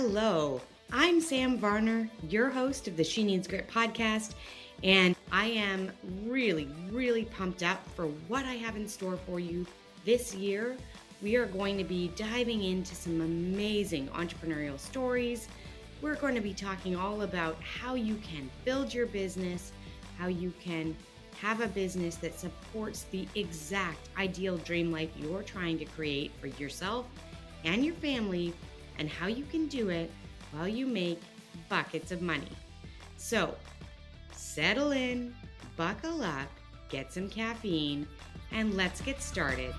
Hello, I'm Sam Varner, your host of the She Needs Grit podcast, and I am really, really pumped up for what I have in store for you this year. We are going to be diving into some amazing entrepreneurial stories. We're going to be talking all about how you can build your business, how you can have a business that supports the exact ideal dream life you're trying to create for yourself and your family and how you can do it while you make buckets of money. So, settle in, buckle up, get some caffeine, and let's get started.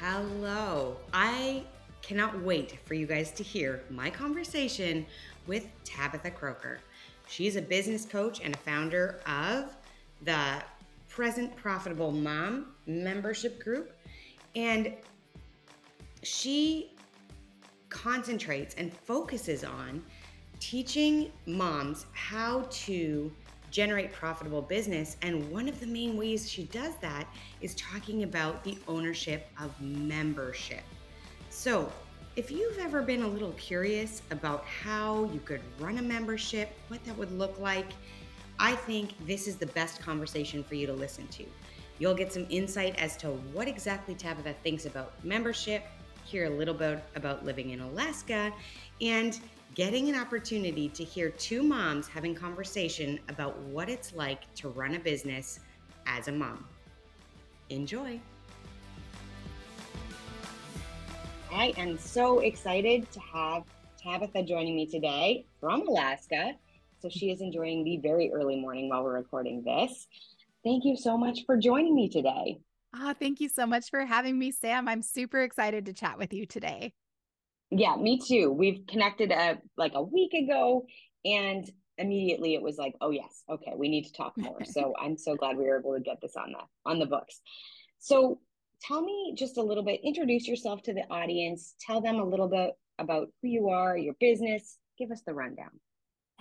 Hello. I cannot wait for you guys to hear my conversation with Tabitha Crocker. She's a business coach and a founder of the Present Profitable Mom membership group and she concentrates and focuses on teaching moms how to generate profitable business. And one of the main ways she does that is talking about the ownership of membership. So, if you've ever been a little curious about how you could run a membership, what that would look like, I think this is the best conversation for you to listen to. You'll get some insight as to what exactly Tabitha thinks about membership, hear a little bit about living in Alaska, and getting an opportunity to hear two moms having conversation about what it's like to run a business as a mom. Enjoy. I am so excited to have Tabitha joining me today from Alaska. So she is enjoying the very early morning while we're recording this. Thank you so much for joining me today. Ah, oh, thank you so much for having me, Sam. I'm super excited to chat with you today. Yeah, me too. We've connected a, like a week ago and immediately it was like, oh yes, okay, we need to talk more. so I'm so glad we were able to get this on the on the books. So tell me just a little bit, introduce yourself to the audience, tell them a little bit about who you are, your business, give us the rundown.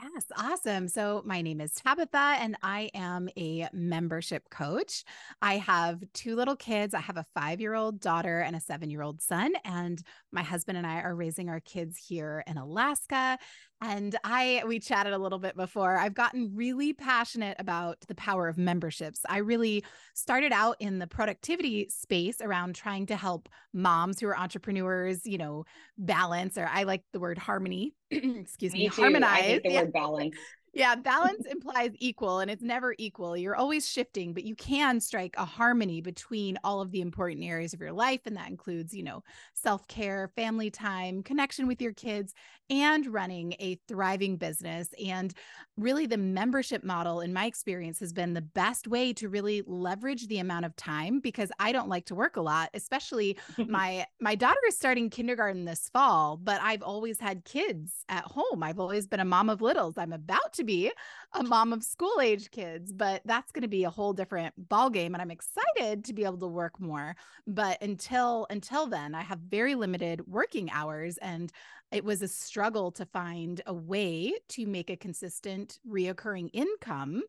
Yes, awesome. So, my name is Tabitha, and I am a membership coach. I have two little kids. I have a five year old daughter and a seven year old son. And my husband and I are raising our kids here in Alaska. And I, we chatted a little bit before. I've gotten really passionate about the power of memberships. I really started out in the productivity space around trying to help moms who are entrepreneurs, you know, balance, or I like the word harmony, excuse me, me harmonize. the yeah. word balance. Yeah, balance implies equal and it's never equal. You're always shifting, but you can strike a harmony between all of the important areas of your life. And that includes, you know, self care, family time, connection with your kids, and running a thriving business. And really, the membership model, in my experience, has been the best way to really leverage the amount of time because I don't like to work a lot, especially my my daughter is starting kindergarten this fall, but I've always had kids at home. I've always been a mom of littles. I'm about to be a mom of school age kids, but that's going to be a whole different ball game and I'm excited to be able to work more. But until until then, I have very limited working hours and it was a struggle to find a way to make a consistent reoccurring income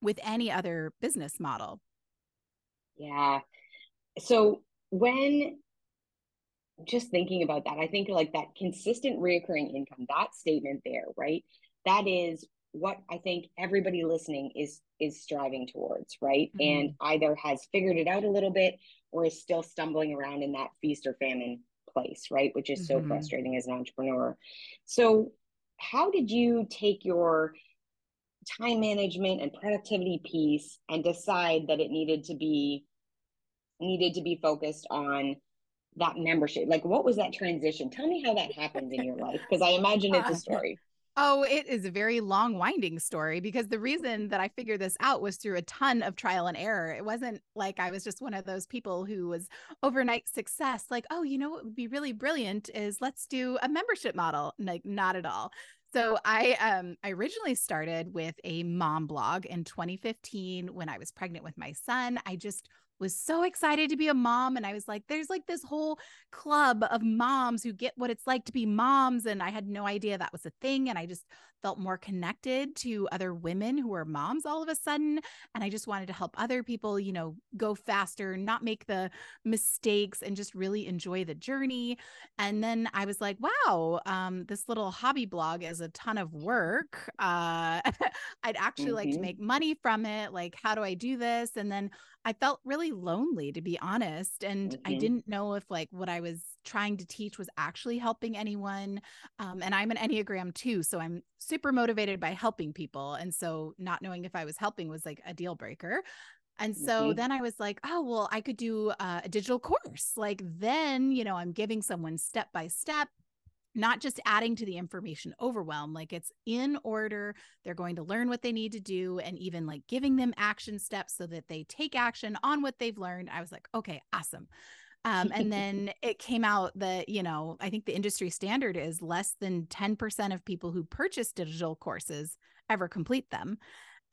with any other business model. Yeah. So when just thinking about that, I think like that consistent reoccurring income, that statement there, right? That is what I think everybody listening is is striving towards, right? Mm-hmm. And either has figured it out a little bit or is still stumbling around in that feast or famine place, right? Which is mm-hmm. so frustrating as an entrepreneur. So, how did you take your time management and productivity piece and decide that it needed to be needed to be focused on that membership? Like what was that transition? Tell me how that happened in your life because I imagine it's a story. Oh, it is a very long, winding story because the reason that I figured this out was through a ton of trial and error. It wasn't like I was just one of those people who was overnight success, like, oh, you know what would be really brilliant is let's do a membership model. Like, not at all. So I um I originally started with a mom blog in 2015 when I was pregnant with my son. I just was so excited to be a mom. And I was like, there's like this whole club of moms who get what it's like to be moms. And I had no idea that was a thing. And I just felt more connected to other women who are moms all of a sudden. And I just wanted to help other people, you know, go faster, not make the mistakes, and just really enjoy the journey. And then I was like, wow, um, this little hobby blog is a ton of work. Uh, I'd actually mm-hmm. like to mm-hmm. make money from it. Like, how do I do this? And then I felt really lonely, to be honest. And mm-hmm. I didn't know if like what I was trying to teach was actually helping anyone. Um, and I'm an Enneagram two. So I'm super motivated by helping people. And so not knowing if I was helping was like a deal breaker. And so mm-hmm. then I was like, oh, well, I could do uh, a digital course. Like, then, you know, I'm giving someone step by step not just adding to the information overwhelm like it's in order they're going to learn what they need to do and even like giving them action steps so that they take action on what they've learned i was like okay awesome um, and then it came out that you know i think the industry standard is less than 10% of people who purchase digital courses ever complete them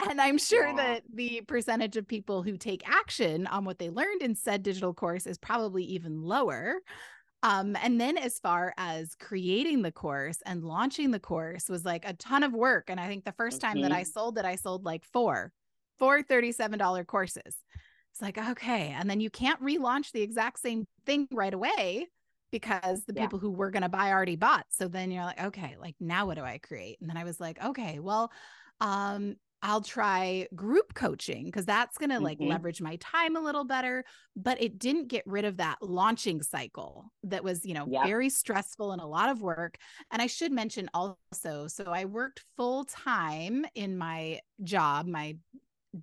and i'm sure yeah. that the percentage of people who take action on what they learned in said digital course is probably even lower um, and then as far as creating the course and launching the course was like a ton of work. And I think the first time that I sold it, I sold like four, four $37 courses. It's like, okay. And then you can't relaunch the exact same thing right away because the yeah. people who were going to buy already bought. So then you're like, okay, like now what do I create? And then I was like, okay, well, um, I'll try group coaching because that's going to mm-hmm. like leverage my time a little better. But it didn't get rid of that launching cycle that was, you know, yep. very stressful and a lot of work. And I should mention also, so I worked full time in my job, my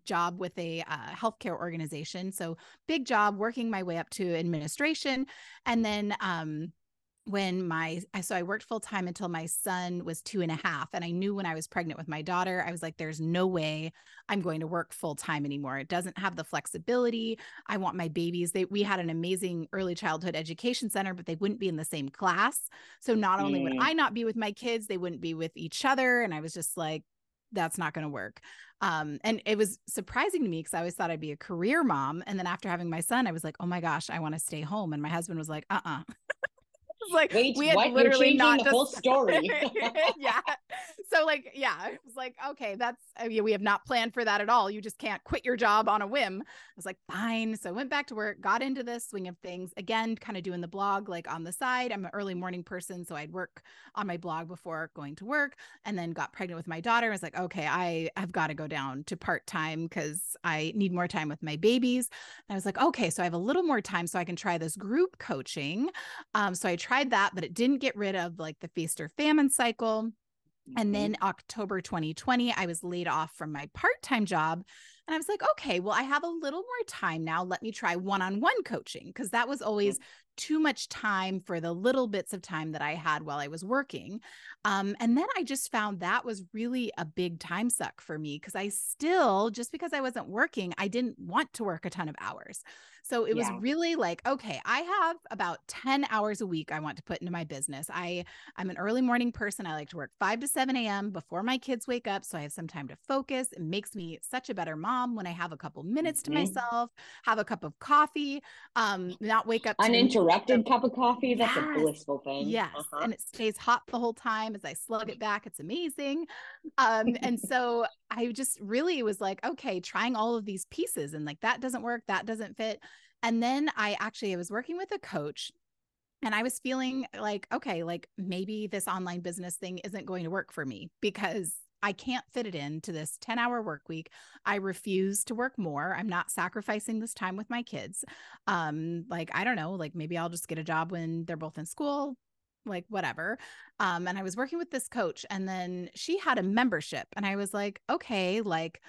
job with a uh, healthcare organization. So big job, working my way up to administration. And then, um, when my so i worked full time until my son was two and a half and i knew when i was pregnant with my daughter i was like there's no way i'm going to work full time anymore it doesn't have the flexibility i want my babies they we had an amazing early childhood education center but they wouldn't be in the same class so not only would mm. i not be with my kids they wouldn't be with each other and i was just like that's not going to work. Um, and it was surprising to me because I always thought I'd be a career mom. And then after having my son, I was like, oh my gosh, I want to stay home. And my husband was like, uh uh-uh. uh like Wait, we had what? literally not the whole story. yeah. So like, yeah, it was like, okay, that's I mean, we have not planned for that at all. You just can't quit your job on a whim. I was like, fine. So I went back to work, got into the swing of things again, kind of doing the blog like on the side. I'm an early morning person, so I'd work on my blog before going to work, and then got pregnant with my daughter. I was like, okay, I have got to go down to part time because I need more time with my babies. And I was like, okay, so I have a little more time, so I can try this group coaching. Um, so I tried that, but it didn't get rid of like the feast or famine cycle. And mm-hmm. then October 2020, I was laid off from my part time job. And I was like, okay, well, I have a little more time now. Let me try one on one coaching because that was always too much time for the little bits of time that I had while I was working. Um, and then I just found that was really a big time suck for me because I still, just because I wasn't working, I didn't want to work a ton of hours. So it was really like, okay, I have about 10 hours a week I want to put into my business. I I'm an early morning person. I like to work 5 to 7 a.m. before my kids wake up. So I have some time to focus. It makes me such a better mom when I have a couple minutes to mm-hmm. myself, have a cup of coffee, um, not wake up uninterrupted the, cup of coffee. That's yes, a blissful thing. Yes. Uh-huh. And it stays hot the whole time as I slug it back. It's amazing. Um, and so I just really was like, okay, trying all of these pieces and like that doesn't work, that doesn't fit. And then I actually I was working with a coach and I was feeling like, okay, like maybe this online business thing isn't going to work for me because I can't fit it into this 10 hour work week. I refuse to work more. I'm not sacrificing this time with my kids. Um, like, I don't know, like maybe I'll just get a job when they're both in school, like whatever. Um, and I was working with this coach and then she had a membership and I was like, okay, like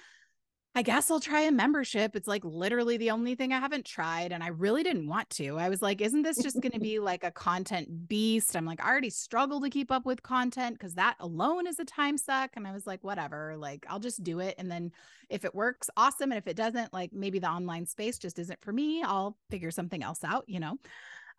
I guess I'll try a membership. It's like literally the only thing I haven't tried. And I really didn't want to. I was like, isn't this just going to be like a content beast? I'm like, I already struggle to keep up with content because that alone is a time suck. And I was like, whatever, like I'll just do it. And then if it works, awesome. And if it doesn't, like maybe the online space just isn't for me, I'll figure something else out, you know?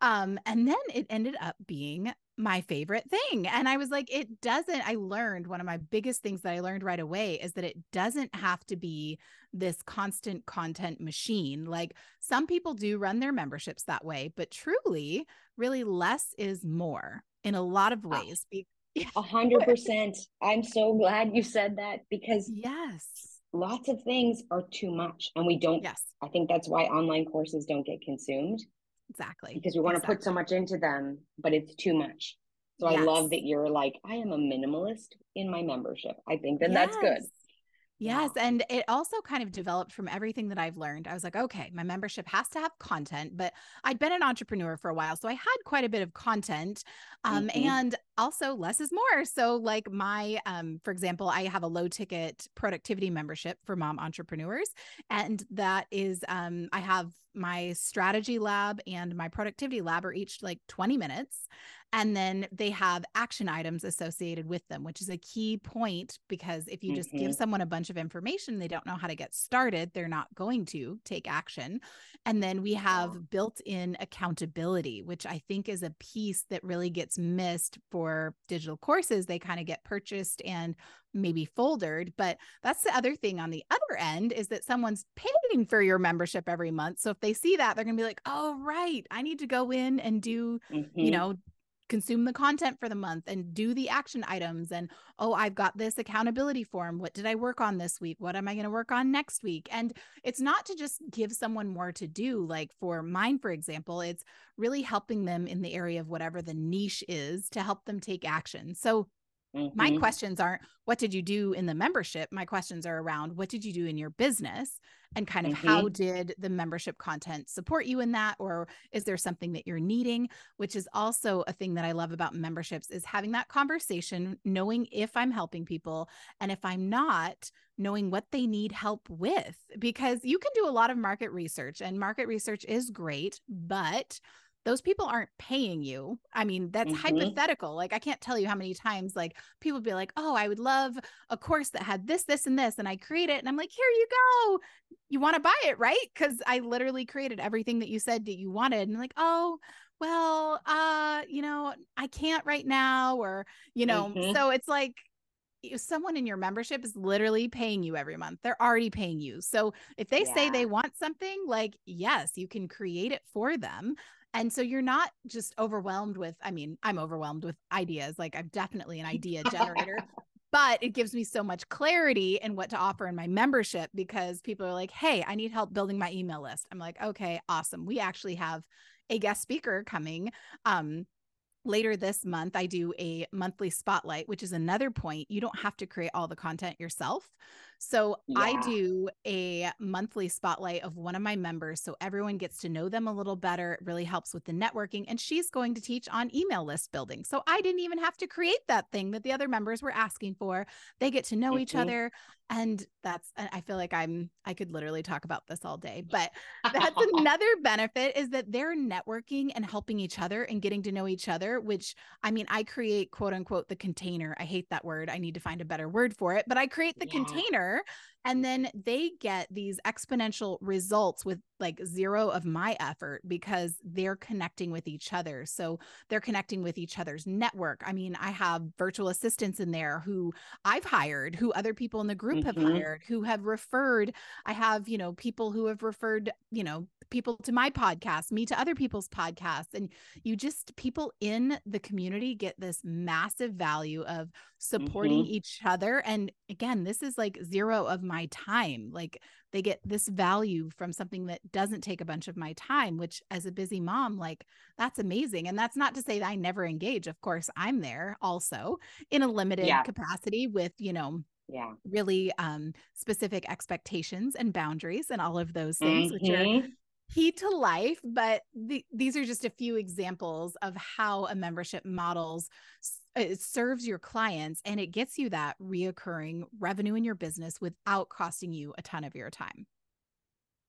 Um, and then it ended up being my favorite thing. And I was like, it doesn't. I learned one of my biggest things that I learned right away is that it doesn't have to be this constant content machine. Like some people do run their memberships that way, but truly, really less is more in a lot of ah. ways. A hundred percent. I'm so glad you said that because yes, lots of things are too much and we don't yes i think that's why online courses don't get consumed exactly because we want exactly. to put so much into them but it's too much so yes. i love that you're like i am a minimalist in my membership i think that yes. that's good Yes. Yeah. And it also kind of developed from everything that I've learned. I was like, okay, my membership has to have content, but I'd been an entrepreneur for a while. So I had quite a bit of content. Um, mm-hmm. And also less is more. So, like my, um, for example, I have a low ticket productivity membership for mom entrepreneurs. And that is, um, I have my strategy lab and my productivity lab are each like 20 minutes. And then they have action items associated with them, which is a key point because if you just mm-hmm. give someone a bunch of information, they don't know how to get started, they're not going to take action. And then we have yeah. built in accountability, which I think is a piece that really gets missed for digital courses. They kind of get purchased and maybe foldered. But that's the other thing on the other end is that someone's paying for your membership every month. So if they see that, they're going to be like, oh, right, I need to go in and do, mm-hmm. you know, consume the content for the month and do the action items and oh i've got this accountability form what did i work on this week what am i going to work on next week and it's not to just give someone more to do like for mine for example it's really helping them in the area of whatever the niche is to help them take action so Mm-hmm. My questions aren't what did you do in the membership? My questions are around what did you do in your business and kind of mm-hmm. how did the membership content support you in that or is there something that you're needing, which is also a thing that I love about memberships is having that conversation, knowing if I'm helping people and if I'm not, knowing what they need help with because you can do a lot of market research and market research is great, but those people aren't paying you. I mean, that's mm-hmm. hypothetical. Like, I can't tell you how many times, like, people be like, oh, I would love a course that had this, this, and this. And I create it. And I'm like, here you go. You want to buy it, right? Because I literally created everything that you said that you wanted. And like, oh, well, uh, you know, I can't right now. Or, you know, mm-hmm. so it's like, someone in your membership is literally paying you every month. They're already paying you. So if they yeah. say they want something, like, yes, you can create it for them. And so you're not just overwhelmed with, I mean, I'm overwhelmed with ideas. Like I'm definitely an idea generator, but it gives me so much clarity in what to offer in my membership because people are like, hey, I need help building my email list. I'm like, okay, awesome. We actually have a guest speaker coming um, later this month, I do a monthly spotlight, which is another point. You don't have to create all the content yourself. So yeah. I do a monthly spotlight of one of my members. So everyone gets to know them a little better. It really helps with the networking. And she's going to teach on email list building. So I didn't even have to create that thing that the other members were asking for. They get to know mm-hmm. each other and that's i feel like i'm i could literally talk about this all day but that's another benefit is that they're networking and helping each other and getting to know each other which i mean i create quote unquote the container i hate that word i need to find a better word for it but i create the yeah. container and then they get these exponential results with like zero of my effort because they're connecting with each other. So they're connecting with each other's network. I mean, I have virtual assistants in there who I've hired, who other people in the group mm-hmm. have hired, who have referred. I have, you know, people who have referred, you know, people to my podcast, me to other people's podcasts. And you just, people in the community get this massive value of supporting mm-hmm. each other. And again, this is like zero of my time. Like they get this value from something that doesn't take a bunch of my time, which as a busy mom, like that's amazing. And that's not to say that I never engage. Of course, I'm there also in a limited yeah. capacity with, you know, yeah really um specific expectations and boundaries and all of those things mm-hmm. which are mm-hmm key to life, but the, these are just a few examples of how a membership models it serves your clients and it gets you that reoccurring revenue in your business without costing you a ton of your time.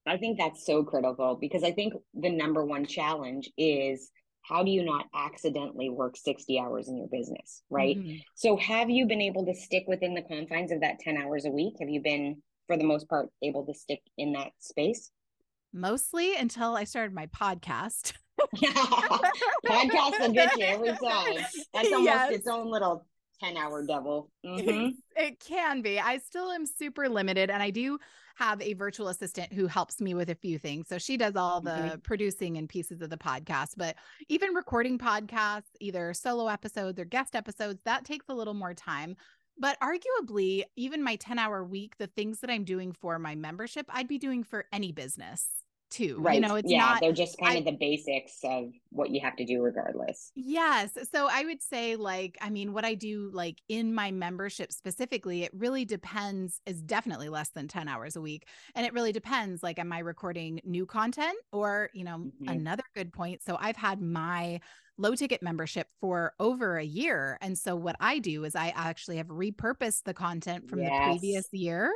I think that's so critical because I think the number one challenge is how do you not accidentally work 60 hours in your business, right? Mm-hmm. So have you been able to stick within the confines of that 10 hours a week? Have you been for the most part able to stick in that space? Mostly until I started my podcast. Podcast will get you every time. That's almost yes. its own little 10 hour devil. Mm-hmm. It can be. I still am super limited and I do have a virtual assistant who helps me with a few things. So she does all the mm-hmm. producing and pieces of the podcast, but even recording podcasts, either solo episodes or guest episodes, that takes a little more time. But arguably, even my 10 hour week, the things that I'm doing for my membership, I'd be doing for any business too. Right. You know, it's yeah, not, they're just kind I, of the basics of what you have to do regardless. Yes. So I would say, like, I mean, what I do, like in my membership specifically, it really depends, is definitely less than 10 hours a week. And it really depends, like, am I recording new content or, you know, mm-hmm. another good point. So I've had my low ticket membership for over a year. And so what I do is I actually have repurposed the content from yes. the previous year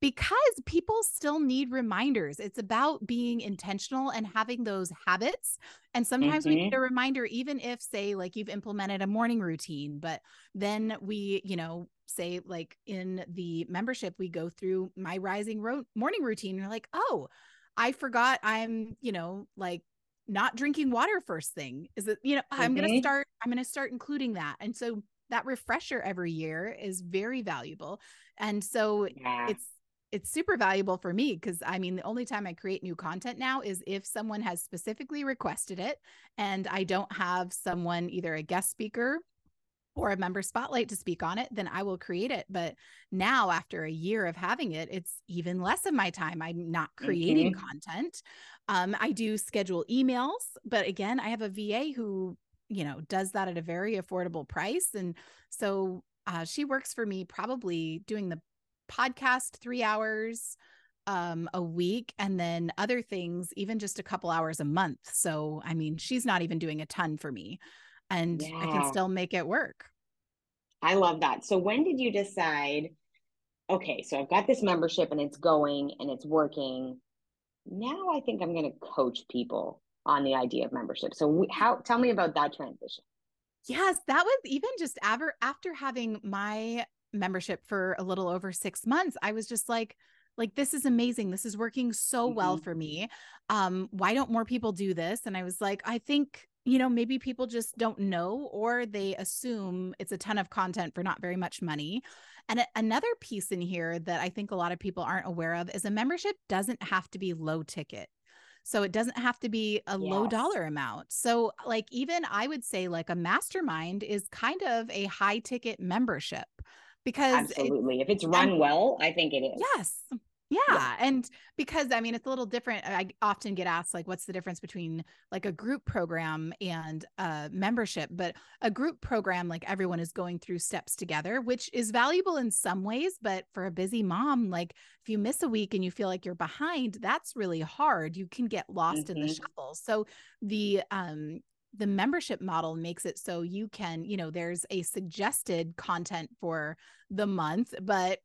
because people still need reminders. It's about being intentional and having those habits. And sometimes mm-hmm. we need mm-hmm. a reminder, even if, say, like you've implemented a morning routine, but then we, you know, say like in the membership, we go through my rising ro- morning routine. And you're like, oh, I forgot I'm, you know, like not drinking water first thing. Is that you know, mm-hmm. I'm going to start, I'm going to start including that. And so that refresher every year is very valuable. And so yeah. it's, it's super valuable for me because I mean, the only time I create new content now is if someone has specifically requested it and I don't have someone, either a guest speaker or a member spotlight to speak on it, then I will create it. But now, after a year of having it, it's even less of my time. I'm not creating mm-hmm. content. Um, I do schedule emails, but again, I have a VA who, you know, does that at a very affordable price. And so uh, she works for me probably doing the podcast three hours um, a week and then other things even just a couple hours a month so i mean she's not even doing a ton for me and yeah. i can still make it work. I love that. So when did you decide okay so i've got this membership and it's going and it's working. Now i think i'm going to coach people on the idea of membership. So how tell me about that transition. Yes that was even just after after having my membership for a little over six months, I was just like, like this is amazing. This is working so mm-hmm. well for me. Um why don't more people do this? And i was like i think you know maybe people just don't know or they assume it's a ton of content for not very much money. And another piece in here that i think a lot of people aren't aware of is a membership doesn't have to be low ticket. So it doesn't have to be a yes. low dollar amount. So, like, even I would say, like, a mastermind is kind of a high ticket membership because absolutely. It, if it's run well i think it is. Yes yeah. yeah. And because I mean, it's a little different. I often get asked, like, what's the difference between like a group program and a membership? But a group program, like everyone is going through steps together, which is valuable in some ways. But for a busy mom, like if you miss a week and you feel like you're behind, that's really hard. You can get lost mm-hmm. in the mm-hmm. shuffle. So the, um, the membership model makes it so you can, you know, there's a suggested content for the month, but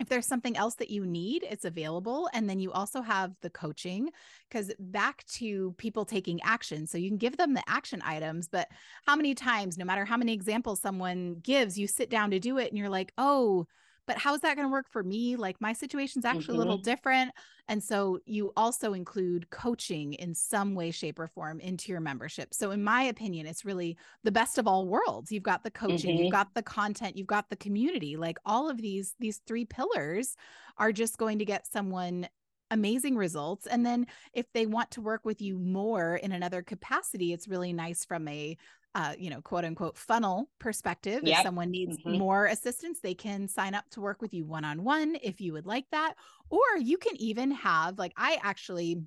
if there's something else that you need, it's available. And then you also have the coaching because back to people taking action. So you can give them the action items, but how many times, no matter how many examples someone gives, you sit down to do it and you're like, oh, but how is that going to work for me? Like my situation's actually mm-hmm. a little mm-hmm. different. And so you also include coaching in some way, shape, or form into your membership. So, in my opinion, it's really the best of all worlds. You've got the coaching, mm-hmm. you've got the content, you've got the community. Like all of these, these three pillars are just going to get someone amazing results. And then if they want to work with you more in another capacity, it's really nice from a uh, you know, quote unquote funnel perspective. Yep. If someone needs mm-hmm. more assistance, they can sign up to work with you one on one if you would like that. Or you can even have, like, I actually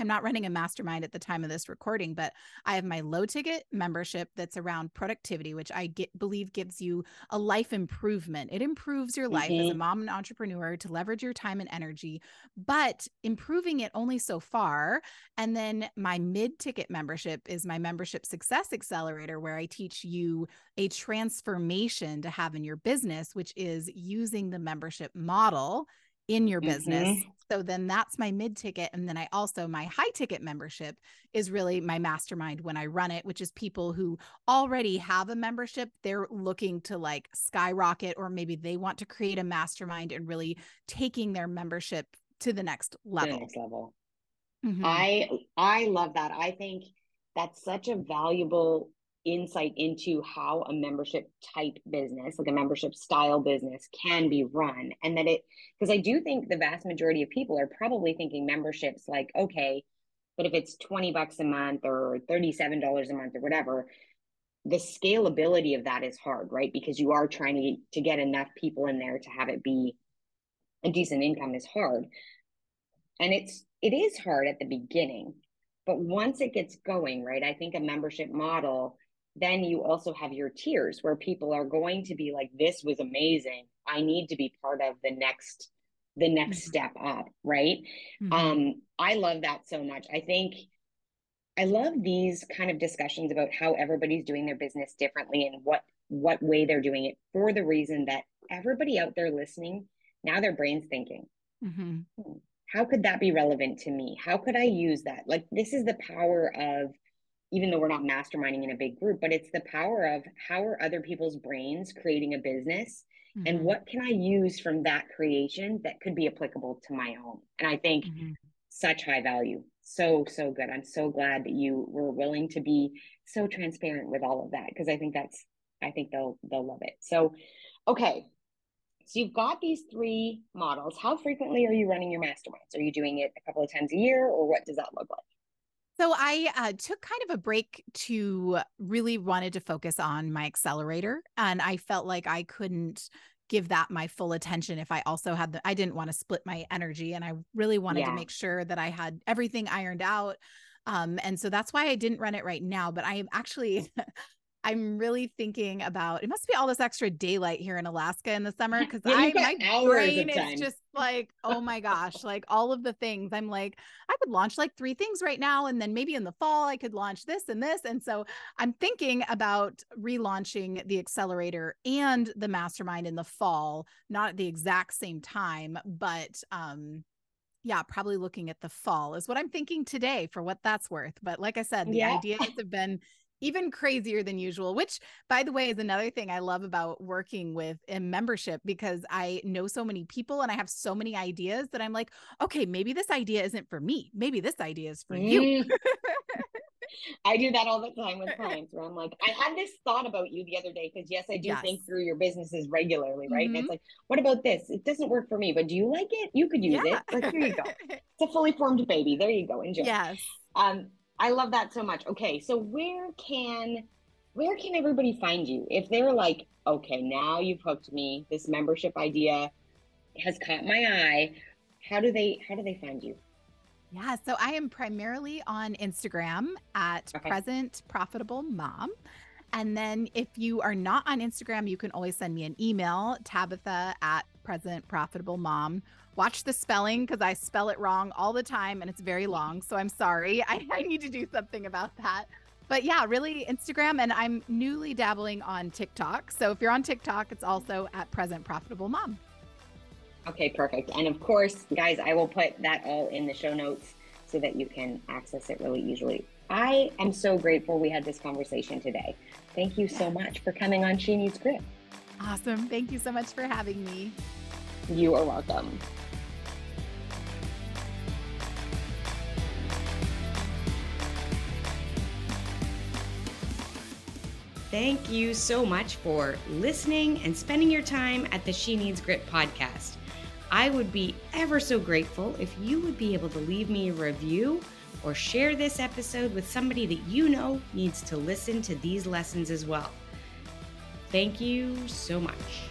I'm not running a mastermind at the time of this recording, but I have my low ticket membership that's around productivity, which I get, believe gives you a life improvement. It improves your life mm-hmm. as a mm-hmm. mom and entrepreneur to leverage your time and energy, but improving it only so far. And then my mid ticket membership is my membership success accelerator, where I teach you a transformation to have in your business, which is using the membership model in your business. Mm-hmm. So then that's my mid ticket. And then I also, my high ticket membership is really my mastermind when I run it, which is people who already have a membership. They're looking to like skyrocket, or maybe they want to create a mastermind and really taking their membership to the next level. The next level. Mm-hmm. I I love that. I think that's such a valuable insight into how a membership type business, like a membership style business, can be run. And that it, because I do think the vast majority of people are probably thinking memberships like, okay, but if it's 20 bucks a month or $37 a month or whatever, the scalability of that is hard, right? Because you are trying to, to get enough people in there to have it be a decent income is hard. And it's, it is hard at the beginning, but once it gets going, right? I think a membership model then you also have your tiers where people are going to be like this was amazing i need to be part of the next the next mm-hmm. step up right mm-hmm. um i love that so much i think i love these kind of discussions about how everybody's doing their business differently and what what way they're doing it for the reason that everybody out there listening now their brains thinking mm-hmm. Hmm, how could that be relevant to me how could i use that like this is the power of even though we're not masterminding in a big group, but it's the power of how are other people's brains creating a business mm-hmm. and what can I use from that creation that could be applicable to my own? And I think mm-hmm. such high value. So, so good. I'm so glad that you were willing to be so transparent with all of that because I think that's, I think they'll, they'll love it. So, okay. So you've got these three models. How frequently are you running your masterminds? Are you doing it a couple of times a year or what does that look like? So I uh, took kind of a break to really wanted to focus on my accelerator, and I felt like I couldn't give that my full attention if I also had the I didn't want to split my energy, and I really wanted yeah. to make sure that I had everything ironed out. Um, and so that's why I didn't run it right now. But I am actually I'm really thinking about it must be all this extra daylight here in Alaska in the summer because yeah, I my brain is just like, oh my gosh, like all of the things. I'm like, I could launch like three things right now. And then maybe in the fall I could launch this and this. And so I'm thinking about relaunching the accelerator and the mastermind in the fall, not at the exact same time, but um yeah, probably looking at the fall is what I'm thinking today for what that's worth. But like I said, the yeah. ideas have been even crazier than usual, which, by the way, is another thing I love about working with a membership because I know so many people and I have so many ideas that I'm like, okay, maybe this idea isn't for me. Maybe this idea is for mm. you. I do that all the time with clients where I'm like, I had this thought about you the other day because, yes, I do yes. think through your businesses regularly, right? Mm-hmm. And it's mm-hmm. like, what about this? It doesn't work for me, but do you like it? You could use yeah. it. Like, here you go. It's a fully formed baby. There you go. Enjoy. Yes. Um, I love that so much. Okay, so where can where can everybody find you if they're like, okay, now you've hooked me. This membership idea has caught my eye. How do they how do they find you? Yeah, so I am primarily on Instagram at okay. present profitable mom. And then if you are not on Instagram, you can always send me an email, tabitha at present profitable mom watch the spelling because I spell it wrong all the time and it's very long. So I'm sorry. I, I need to do something about that. But yeah, really Instagram. And I'm newly dabbling on TikTok. So if you're on TikTok, it's also at present profitable mom. Okay, perfect. And of course, guys, I will put that all in the show notes so that you can access it really easily. I am so grateful we had this conversation today. Thank you so much for coming on She Needs Grit. Awesome. Thank you so much for having me. You are welcome. Thank you so much for listening and spending your time at the She Needs Grit podcast. I would be ever so grateful if you would be able to leave me a review or share this episode with somebody that you know needs to listen to these lessons as well. Thank you so much.